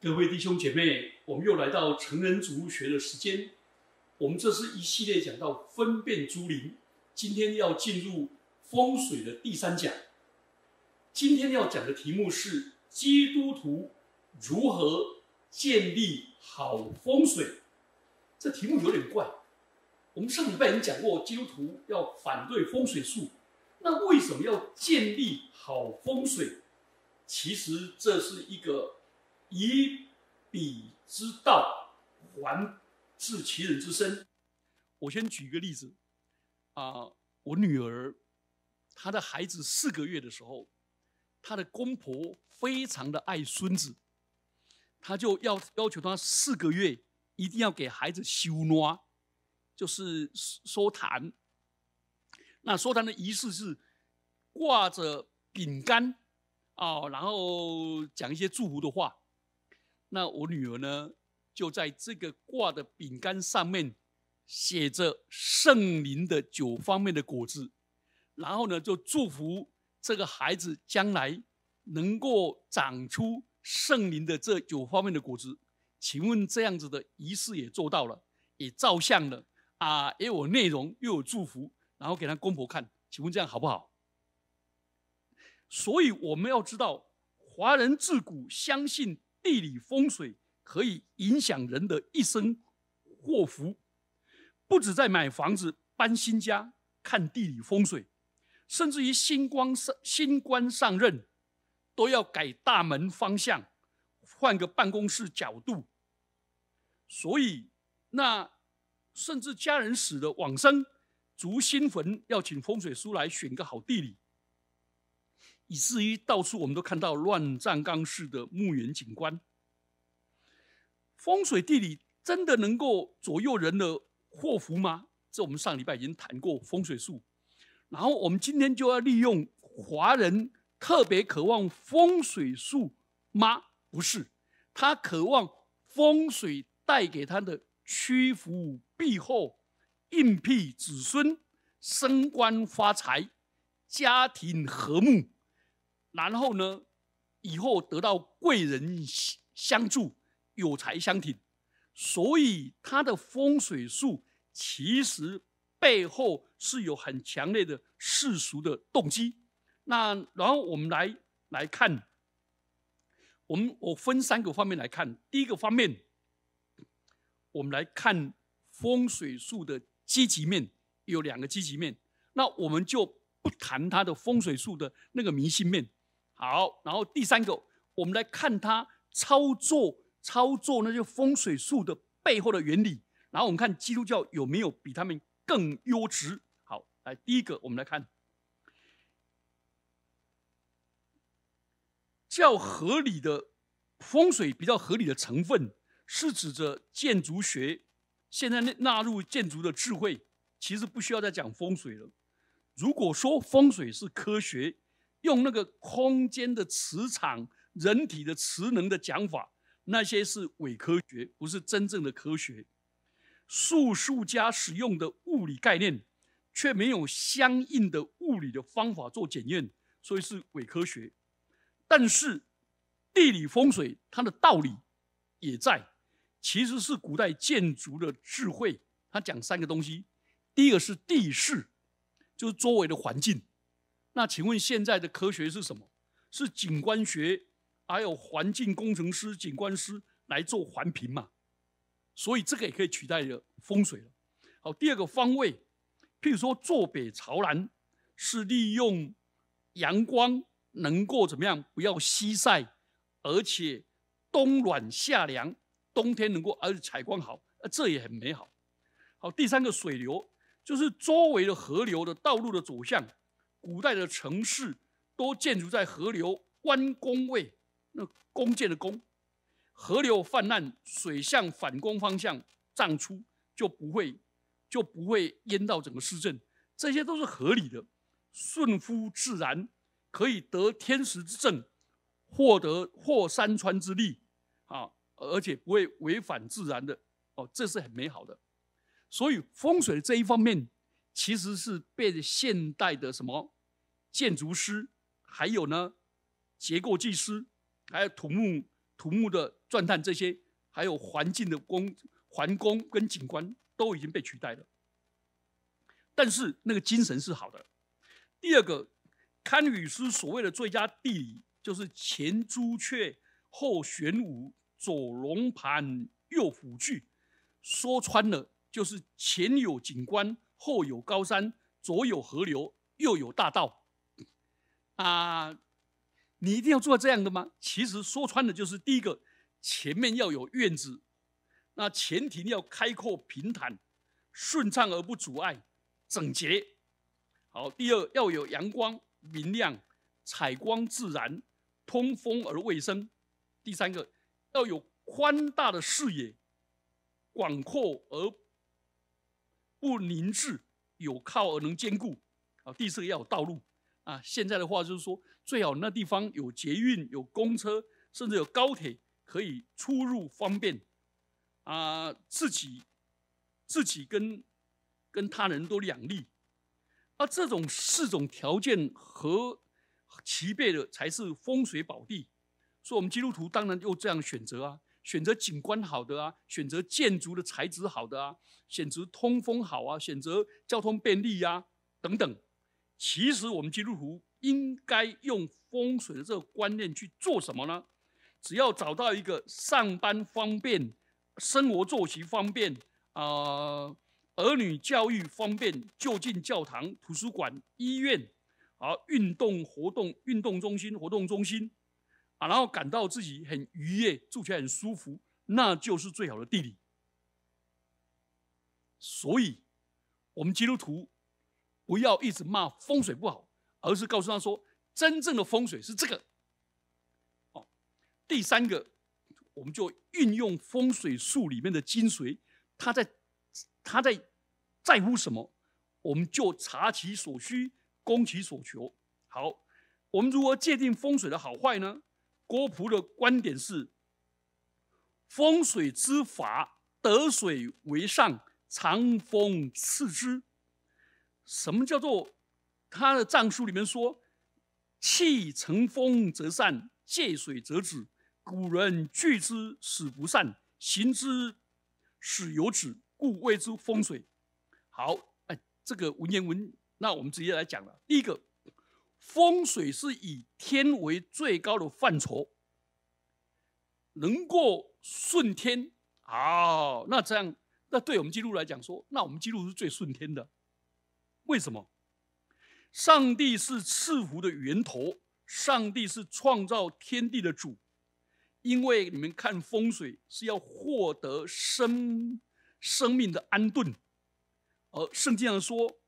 各位弟兄姐妹，我们又来到成人主学的时间。我们这是一系列讲到分辨诸灵，今天要进入风水的第三讲。今天要讲的题目是基督徒如何建立好风水。这题目有点怪。我们上礼拜已经讲过，基督徒要反对风水术。那为什么要建立好风水？其实这是一个以彼之道还治其人之身。我先举一个例子啊，我女儿她的孩子四个月的时候，她的公婆非常的爱孙子，她就要要求她四个月一定要给孩子修诺，就是说谈。那说谈的仪式是挂着饼干哦，然后讲一些祝福的话。那我女儿呢，就在这个挂的饼干上面写着圣灵的九方面的果子，然后呢，就祝福这个孩子将来能够长出圣灵的这九方面的果子。请问这样子的仪式也做到了，也照相了啊，也有内容又有祝福。然后给他公婆看，请问这样好不好？所以我们要知道，华人自古相信地理风水可以影响人的一生祸福，不止在买房子、搬新家看地理风水，甚至于新官上新官上任，都要改大门方向，换个办公室角度。所以，那甚至家人死了往生。逐新坟要请风水师来选个好地理，以至于到处我们都看到乱葬岗式的墓园景观。风水地理真的能够左右人的祸福吗？这我们上礼拜已经谈过风水术，然后我们今天就要利用华人特别渴望风水术吗？不是，他渴望风水带给他的屈服庇后。应庇子孙，升官发财，家庭和睦，然后呢，以后得到贵人相助，有财相挺。所以他的风水术其实背后是有很强烈的世俗的动机。那然后我们来来看，我们我分三个方面来看。第一个方面，我们来看风水术的。积极面有两个积极面，那我们就不谈它的风水术的那个迷信面。好，然后第三个，我们来看它操作操作那些风水术的背后的原理。然后我们看基督教有没有比他们更优质。好，来第一个，我们来看较合理的风水，比较合理的成分是指着建筑学。现在纳纳入建筑的智慧，其实不需要再讲风水了。如果说风水是科学，用那个空间的磁场、人体的磁能的讲法，那些是伪科学，不是真正的科学。术数家使用的物理概念，却没有相应的物理的方法做检验，所以是伪科学。但是地理风水它的道理也在。其实是古代建筑的智慧。它讲三个东西，第一个是地势，就是周围的环境。那请问现在的科学是什么？是景观学，还有环境工程师、景观师来做环评嘛？所以这个也可以取代了风水了。好，第二个方位，譬如说坐北朝南，是利用阳光能够怎么样？不要西晒，而且冬暖夏凉。冬天能够而且采光好，呃，这也很美好。好，第三个水流就是周围的河流的道路的走向。古代的城市都建筑在河流弯弓位，那弓箭的弓，河流泛滥，水向反攻方向涨出，就不会就不会淹到整个市镇。这些都是合理的，顺乎自然，可以得天时之正，获得获山川之力。啊。而且不会违反自然的哦，这是很美好的。所以风水这一方面，其实是被现代的什么建筑师，还有呢结构技师，还有土木土木的钻探这些，还有环境的工、环工跟景观都已经被取代了。但是那个精神是好的。第二个，堪舆师所谓的最佳地理，就是前朱雀，后玄武，左龙盘，右虎踞。说穿了，就是前有景观，后有高山，左有河流，右有大道。啊，你一定要做这样的吗？其实说穿了，就是第一个，前面要有院子，那前庭要开阔平坦，顺畅而不阻碍。整洁，好。第二，要有阳光明亮，采光自然，通风而卫生。第三个，要有宽大的视野，广阔而不凝滞，有靠而能坚固。啊，第四个要有道路啊。现在的话就是说，最好那地方有捷运、有公车，甚至有高铁，可以出入方便啊。自己自己跟。跟他人都两利，而这种四种条件和齐备的才是风水宝地。所以，我们基督徒当然又这样选择啊，选择景观好的啊，选择建筑的材质好的啊，选择通风好啊，选择交通便利呀等等。其实，我们基督徒应该用风水的这个观念去做什么呢？只要找到一个上班方便、生活作息方便啊。儿女教育方便，就近教堂、图书馆、医院，啊，运动活动、运动中心、活动中心，啊，然后感到自己很愉悦，住起来很舒服，那就是最好的地理。所以，我们基督徒不要一直骂风水不好，而是告诉他说，真正的风水是这个。哦，第三个，我们就运用风水术里面的精髓，他在。他在在乎什么，我们就察其所需，攻其所求。好，我们如何界定风水的好坏呢？郭璞的观点是：风水之法，得水为上，藏风次之。什么叫做他的藏书里面说：气成风则散，借水则止。古人聚之使不善，行之使有止。故谓之风水。好，哎，这个文言文，那我们直接来讲了。第一个，风水是以天为最高的范畴，能够顺天。好，那这样，那对我们基督来讲说，那我们基督是最顺天的。为什么？上帝是赐福的源头，上帝是创造天地的主。因为你们看风水是要获得生。生命的安顿，而圣经上说：“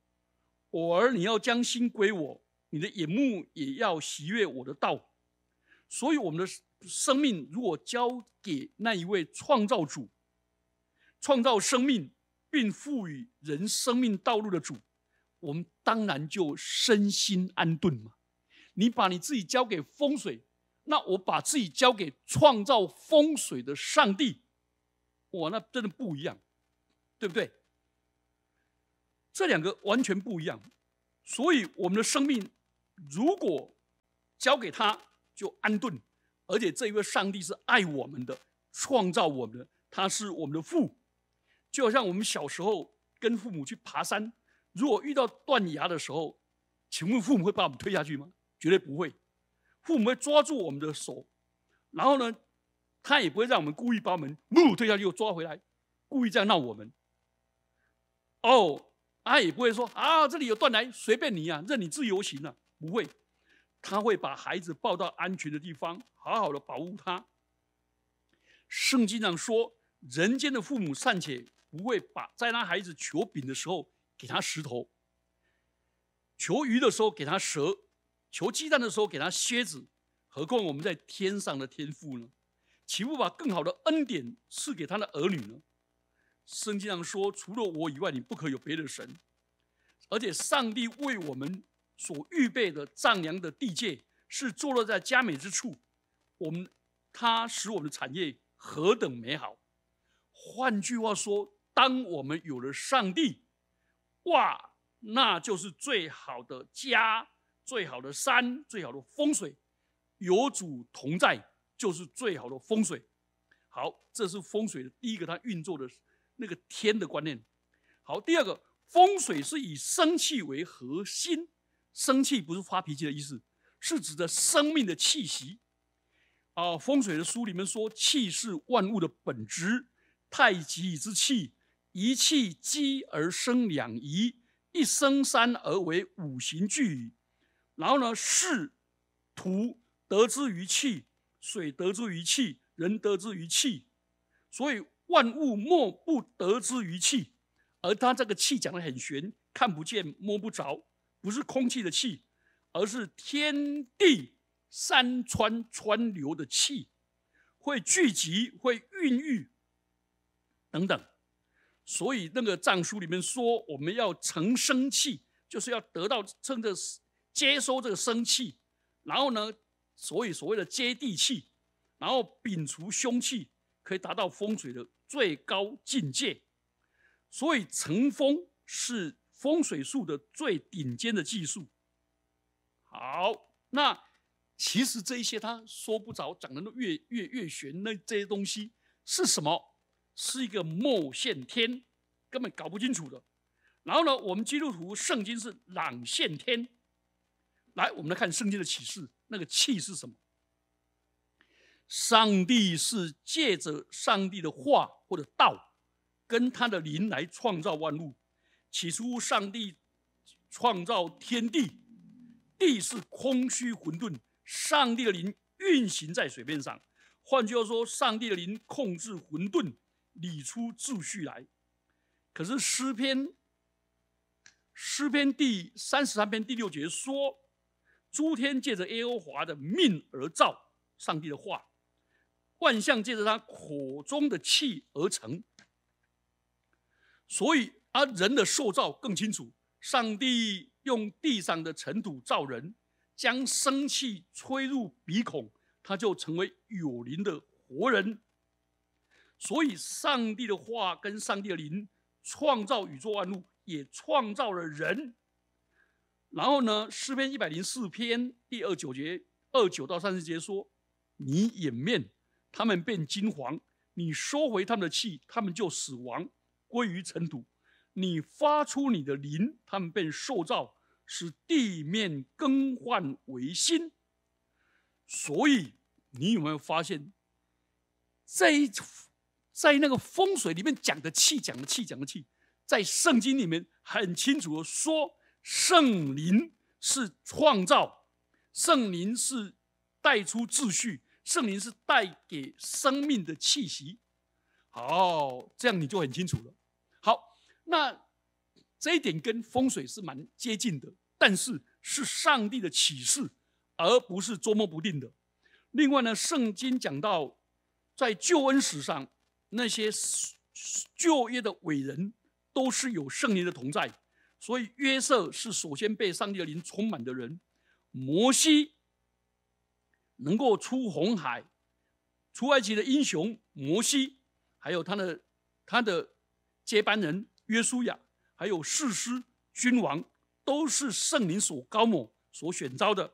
我儿，你要将心归我，你的眼目也要喜悦我的道。”所以，我们的生命如果交给那一位创造主，创造生命并赋予人生命道路的主，我们当然就身心安顿嘛。你把你自己交给风水，那我把自己交给创造风水的上帝，哇，那真的不一样。对不对？这两个完全不一样，所以我们的生命如果交给他，就安顿。而且这一位上帝是爱我们的，创造我们的，他是我们的父。就好像我们小时候跟父母去爬山，如果遇到断崖的时候，请问父母会把我们推下去吗？绝对不会。父母会抓住我们的手，然后呢，他也不会让我们故意把我们木推下去又抓回来，故意这样闹我们。哦，他也不会说啊，这里有断崖，随便你啊，任你自由行啊，不会，他会把孩子抱到安全的地方，好好的保护他。圣经上说，人间的父母尚且不会把在他孩子求饼的时候给他石头，求鱼的时候给他蛇，求鸡蛋的时候给他蝎子，何况我们在天上的天父呢？岂不把更好的恩典赐给他的儿女呢？圣经上说：“除了我以外，你不可有别的神。”而且，上帝为我们所预备的丈量的地界，是坐落在佳美之处。我们它使我们的产业何等美好！换句话说，当我们有了上帝，哇，那就是最好的家、最好的山、最好的风水。有主同在，就是最好的风水。好，这是风水的第一个，它运作的那个天的观念。好，第二个，风水是以生气为核心，生气不是发脾气的意思，是指的生命的气息。啊，风水的书里面说，气是万物的本质，太极之气，一气积而生两仪，一生三而为五行聚。然后呢，是土得之于气，水得之于气。人得之于气，所以万物莫不得之于气。而他这个气讲的很玄，看不见摸不着，不是空气的气，而是天地山川川流的气，会聚集，会孕育等等。所以那个藏书里面说，我们要成生气，就是要得到趁着接收这个生气，然后呢，所以所谓的接地气。然后摒除凶气，可以达到风水的最高境界。所以成风是风水术的最顶尖的技术。好，那其实这一些他说不着，讲的都越越越玄。那这些东西是什么？是一个墨线天，根本搞不清楚的。然后呢，我们基督徒圣经是朗现天。来，我们来看圣经的启示，那个气是什么？上帝是借着上帝的话或者道，跟他的灵来创造万物。起初，上帝创造天地，地是空虚混沌，上帝的灵运行在水面上。换句话说，上帝的灵控制混沌，理出秩序来。可是诗篇，诗篇第三十三篇第六节说：“诸天借着耶和华的命而造，上帝的话。”万象借着他口中的气而成，所以啊，人的塑造更清楚。上帝用地上的尘土造人，将生气吹入鼻孔，他就成为有灵的活人。所以，上帝的话跟上帝的灵创造宇宙万物，也创造了人。然后呢，诗篇一百零四篇第二九节二九到三十节说：“你掩面。”他们变金黄，你收回他们的气，他们就死亡，归于尘土。你发出你的灵，他们便受造，使地面更换为新。所以，你有没有发现，在在那个风水里面讲的气，讲的气，讲的气，在圣经里面很清楚的说，圣灵是创造，圣灵是带出秩序。圣灵是带给生命的气息，好，这样你就很清楚了。那这一点跟风水是蛮接近的，但是是上帝的启示，而不是捉摸不定的。另外呢，圣经讲到在救恩史上，那些旧约的伟人都是有圣灵的同在，所以约瑟是首先被上帝的灵充满的人，摩西。能够出红海、出埃及的英雄摩西，还有他的他的接班人约书亚，还有士师君王，都是圣灵所高某所选召的。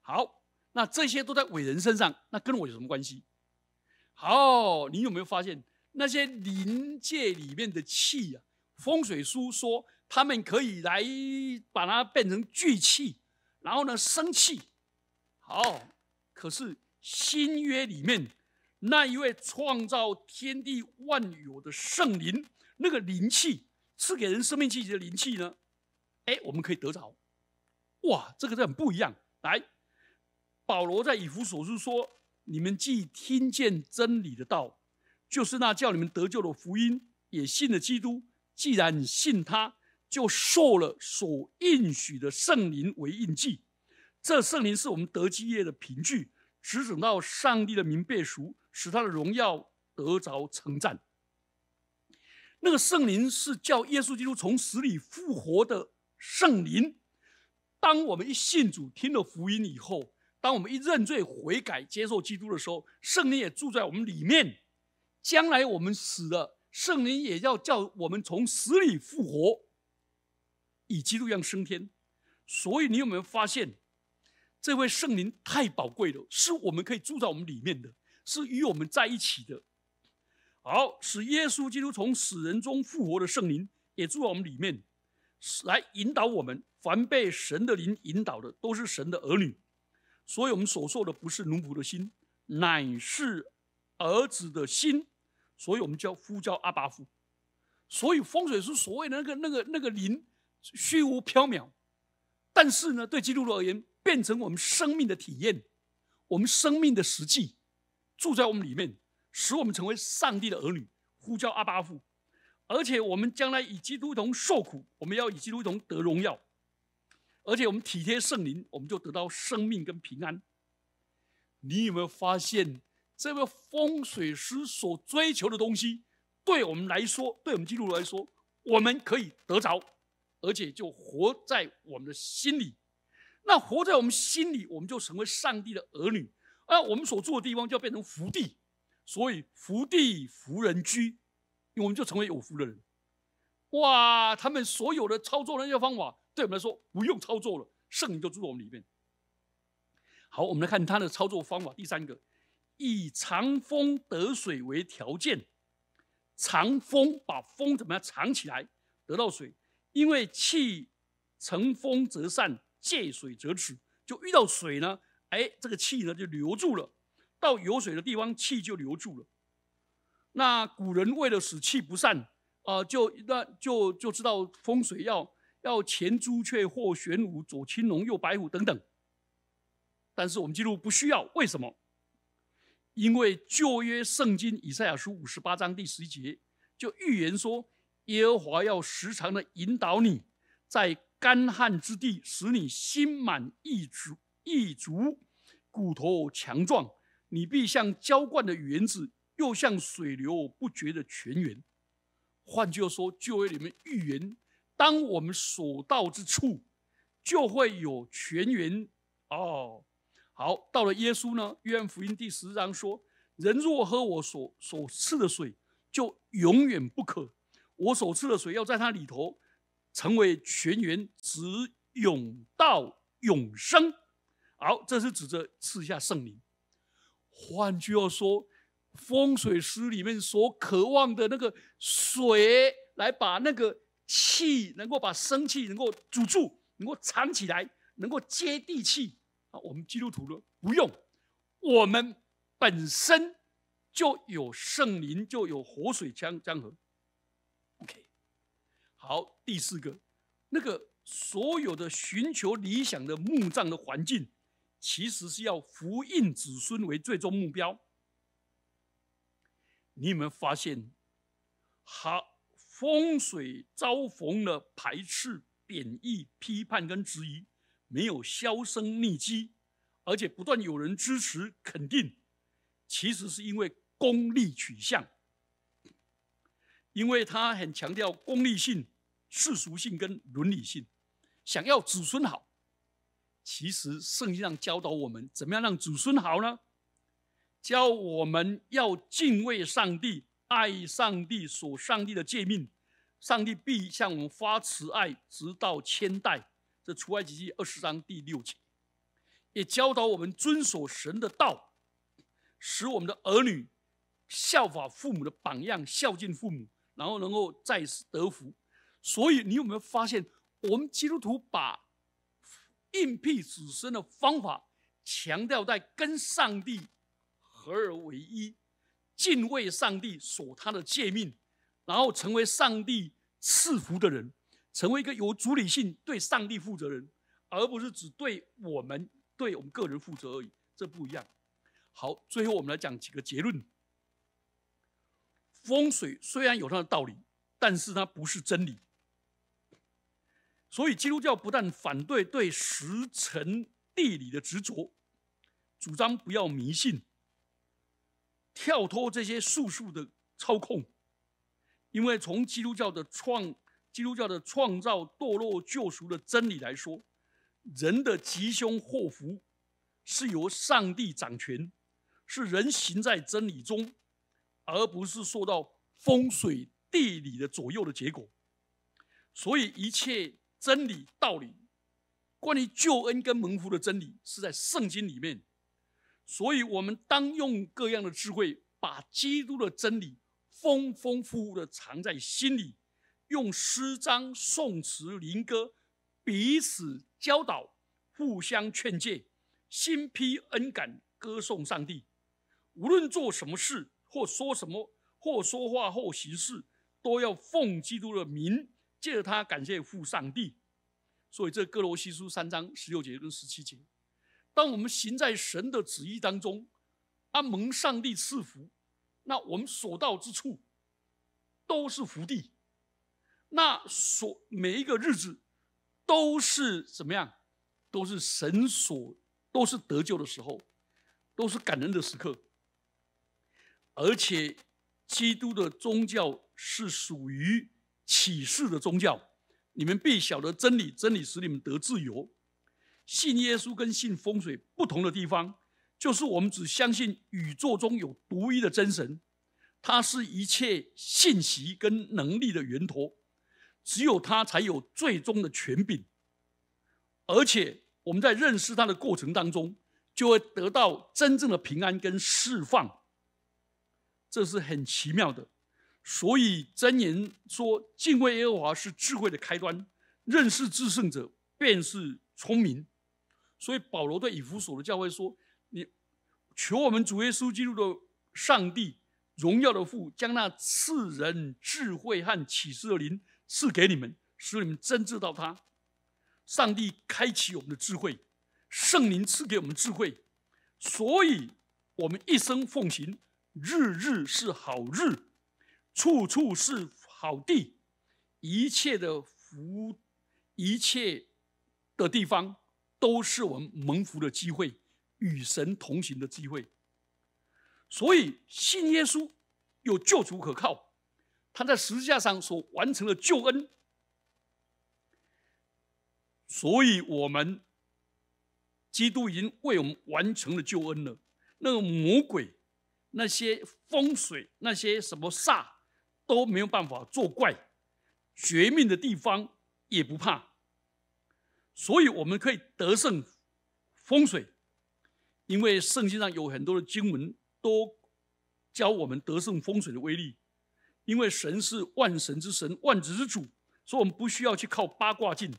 好，那这些都在伟人身上，那跟我有什么关系？好，你有没有发现那些灵界里面的气啊？风水书说他们可以来把它变成聚气，然后呢生气。好。可是新约里面那一位创造天地万有的圣灵，那个灵气赐给人生命气息的灵气呢？哎，我们可以得着。哇，这个是很不一样。来，保罗在以弗所书说：“你们既听见真理的道，就是那叫你们得救的福音，也信了基督。既然信他，就受了所应许的圣灵为印记。”这圣灵是我们得基业的凭据，只等到上帝的名被赎，使他的荣耀得着称赞。那个圣灵是叫耶稣基督从死里复活的圣灵。当我们一信主、听了福音以后，当我们一认罪悔改、接受基督的时候，圣灵也住在我们里面。将来我们死了，圣灵也要叫我们从死里复活，以基督一样升天。所以，你有没有发现？这位圣灵太宝贵了，是我们可以住在我们里面的，是与我们在一起的。好，使耶稣基督从死人中复活的圣灵也住在我们里面，来引导我们。凡被神的灵引导的，都是神的儿女。所以，我们所受的不是奴仆的心，乃是儿子的心。所以我们叫呼叫阿巴父。所以风水是所谓的那个、那个、那个灵虚无缥缈，但是呢，对基督徒而言，变成我们生命的体验，我们生命的实际，住在我们里面，使我们成为上帝的儿女，呼叫阿巴父。而且我们将来以基督同受苦，我们要以基督同得荣耀。而且我们体贴圣灵，我们就得到生命跟平安。你有没有发现，这位风水师所追求的东西？对我们来说，对我们基督徒来说，我们可以得着，而且就活在我们的心里。那活在我们心里，我们就成为上帝的儿女。而我们所住的地方就要变成福地，所以福地福人居，因为我们就成为有福的人。哇，他们所有的操作那些方法，对我们来说不用操作了，圣灵就住在我们里面。好，我们来看他的操作方法。第三个，以藏风得水为条件。藏风，把风怎么样藏起来，得到水？因为气乘风则散，借水则止。就遇到水呢，哎，这个气呢就留住了。到有水的地方，气就留住了。那古人为了使气不散，啊，就那就就知道风水要要前朱雀，后玄武，左青龙，右白虎等等。但是我们记录不需要，为什么？因为旧约圣经以赛亚书五十八章第十一节就预言说，耶和华要时常的引导你，在干旱之地，使你心满意足，意足，骨头强壮，你必像浇灌的园子，又像水流不绝的泉源。换句话说，旧约里面预言，当我们所到之处，就会有泉源哦。好，到了耶稣呢？约翰福音第十章说：“人若喝我所所赐的水，就永远不渴。我所赐的水要在它里头，成为泉源，直涌到永生。”好，这是指着赐下圣灵。换句话说，风水师里面所渴望的那个水，来把那个气，能够把生气能够煮住，能够藏起来，能够接地气啊。我们基督徒呢，不用，我们本身就有圣灵，就有活水江江河。OK，好，第四个，那个所有的寻求理想的墓葬的环境，其实是要福荫子孙为最终目标。你有没有发现，好风水遭逢了排斥、贬义、批判跟质疑？没有销声匿迹，而且不断有人支持肯定，其实是因为功利取向，因为他很强调功利性、世俗性跟伦理性，想要子孙好。其实圣经上教导我们，怎么样让子孙好呢？教我们要敬畏上帝，爱上帝，守上帝的诫命，上帝必向我们发慈爱，直到千代。这出埃及记二十章第六节，也教导我们遵守神的道，使我们的儿女效法父母的榜样，孝敬父母，然后能够在世得福。所以，你有没有发现，我们基督徒把应聘子孙的方法强调在跟上帝合而为一，敬畏上帝，守他的诫命，然后成为上帝赐福的人。成为一个有主理性、对上帝负责人，而不是只对我们、对我们个人负责而已，这不一样。好，最后我们来讲几个结论。风水虽然有它的道理，但是它不是真理。所以基督教不但反对对时辰地理的执着，主张不要迷信，跳脱这些术数的操控，因为从基督教的创。基督教的创造、堕落、救赎的真理来说，人的吉凶祸福是由上帝掌权，是人行在真理中，而不是受到风水地理的左右的结果。所以，一切真理道理关于救恩跟蒙福的真理是在圣经里面，所以我们当用各样的智慧，把基督的真理丰丰富富的藏在心里，用诗章、颂词、灵歌彼此教导，互相劝诫，心披恩感，歌颂上帝。无论做什么事，或说什么，或说话，或行事，都要奉基督的名，借着他感谢父上帝。所以，这哥罗西书三章十六节跟十七节，当我们行在神的旨意当中，阿蒙上帝赐福，那我们所到之处都是福地。那所每一个日子都是怎么样？都是神所，都是得救的时候，都是感恩的时刻。而且，基督的宗教是属于启示的宗教。你们必晓得真理，真理使你们得自由。信耶稣跟信风水不同的地方，就是我们只相信宇宙中有独一的真神，他是一切信息跟能力的源头，只有他才有最终的权柄。而且我们在认识他的过程当中，就会得到真正的平安跟释放。这是很奇妙的，所以箴言说：“敬畏耶和华是智慧的开端，认识至圣者便是聪明。”所以保罗对以弗所的教会说：“你求我们主耶稣基督的上帝荣耀的父，将那赐人智慧和启示的灵赐给你们，使你们真知道他。上帝开启我们的智慧，圣灵赐给我们智慧，所以我们一生奉行。”日日是好日，处处是好地，一切的福，一切的地方都是我们蒙福的机会，与神同行的机会。所以信耶稣有救主可靠，他在十字架上所完成的救恩，所以我们基督已经为我们完成了救恩了。那个魔鬼。那些风水，那些什么煞都没有办法作怪，绝命的地方也不怕，所以我们可以得胜风水，因为圣经上有很多的经文都教我们得胜风水的威力，因为神是万神之神，万子之主，所以我们不需要去靠八卦镜。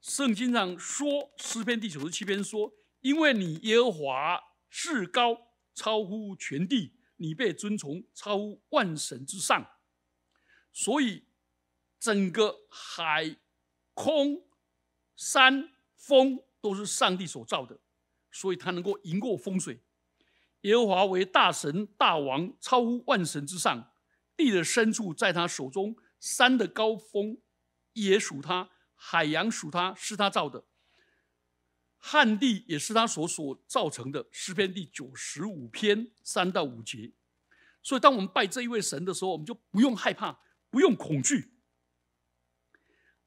圣经上说，诗篇第九十七篇说：“因为你耶和华至高。”超乎全地，你被尊崇，超乎万神之上，所以整个海、空、山、风都是上帝所造的，所以他能够赢过风水。耶和华为大神大王，超乎万神之上，地的深处在他手中，山的高峰也属他，海洋属他，是他造的。旱地也是他所所造成的，诗篇第九十五篇三到五节。所以，当我们拜这一位神的时候，我们就不用害怕，不用恐惧。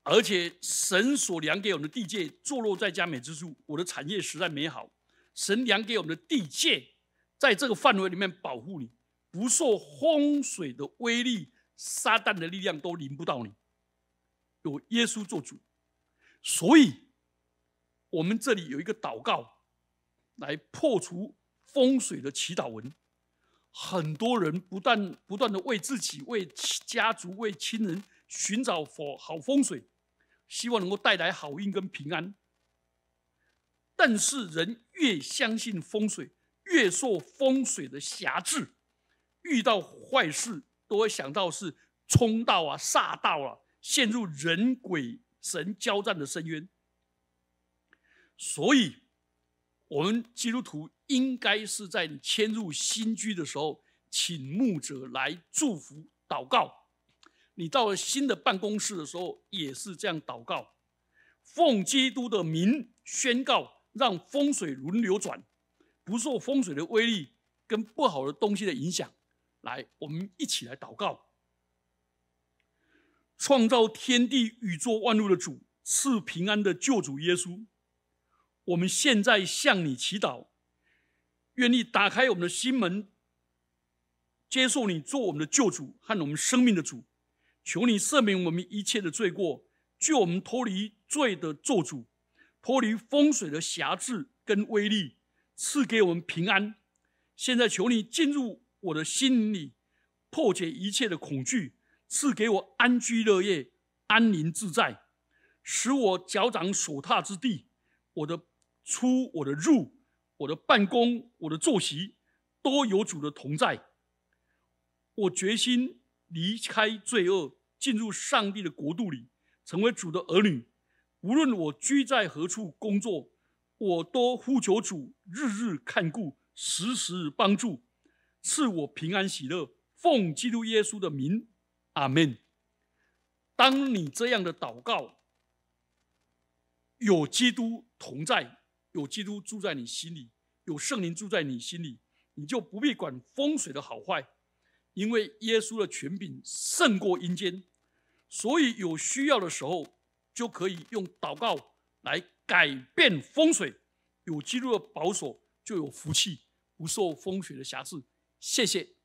而且，神所量给我们的地界，坐落在佳美之处，我的产业实在美好。神量给我们的地界，在这个范围里面保护你，不受风水的威力、撒旦的力量都临不到你。有耶稣做主，所以。我们这里有一个祷告，来破除风水的祈祷文。很多人不断不断的为自己、为家族、为亲人寻找好好风水，希望能够带来好运跟平安。但是人越相信风水，越受风水的辖制，遇到坏事都会想到是冲道啊、煞道啊，陷入人鬼神交战的深渊。所以，我们基督徒应该是在迁入新居的时候，请牧者来祝福祷告。你到了新的办公室的时候，也是这样祷告，奉基督的名宣告，让风水轮流转，不受风水的威力跟不好的东西的影响。来，我们一起来祷告，创造天地宇宙万物的主，赐平安的救主耶稣。我们现在向你祈祷，愿意打开我们的心门，接受你做我们的救主和我们生命的主。求你赦免我们一切的罪过，救我们脱离罪的咒诅，脱离风水的辖制跟威力，赐给我们平安。现在求你进入我的心里，破解一切的恐惧，赐给我安居乐业、安宁自在，使我脚掌所踏之地，我的出、我的入、我的办公、我的坐席，都有主的同在。我决心离开罪恶，进入上帝的国度里，成为主的儿女。无论我居在何处工作，我都呼求主日日看顾，时时帮助，赐我平安喜乐。奉基督耶稣的名，阿门。当你这样的祷告，有基督同在，有基督住在你心里，有圣灵住在你心里，你就不必管风水的好坏，因为耶稣的权柄胜过阴间。所以有需要的时候。就可以用祷告来改变风水，有基督的保守，就有福气，不受风水的瑕疵。谢谢。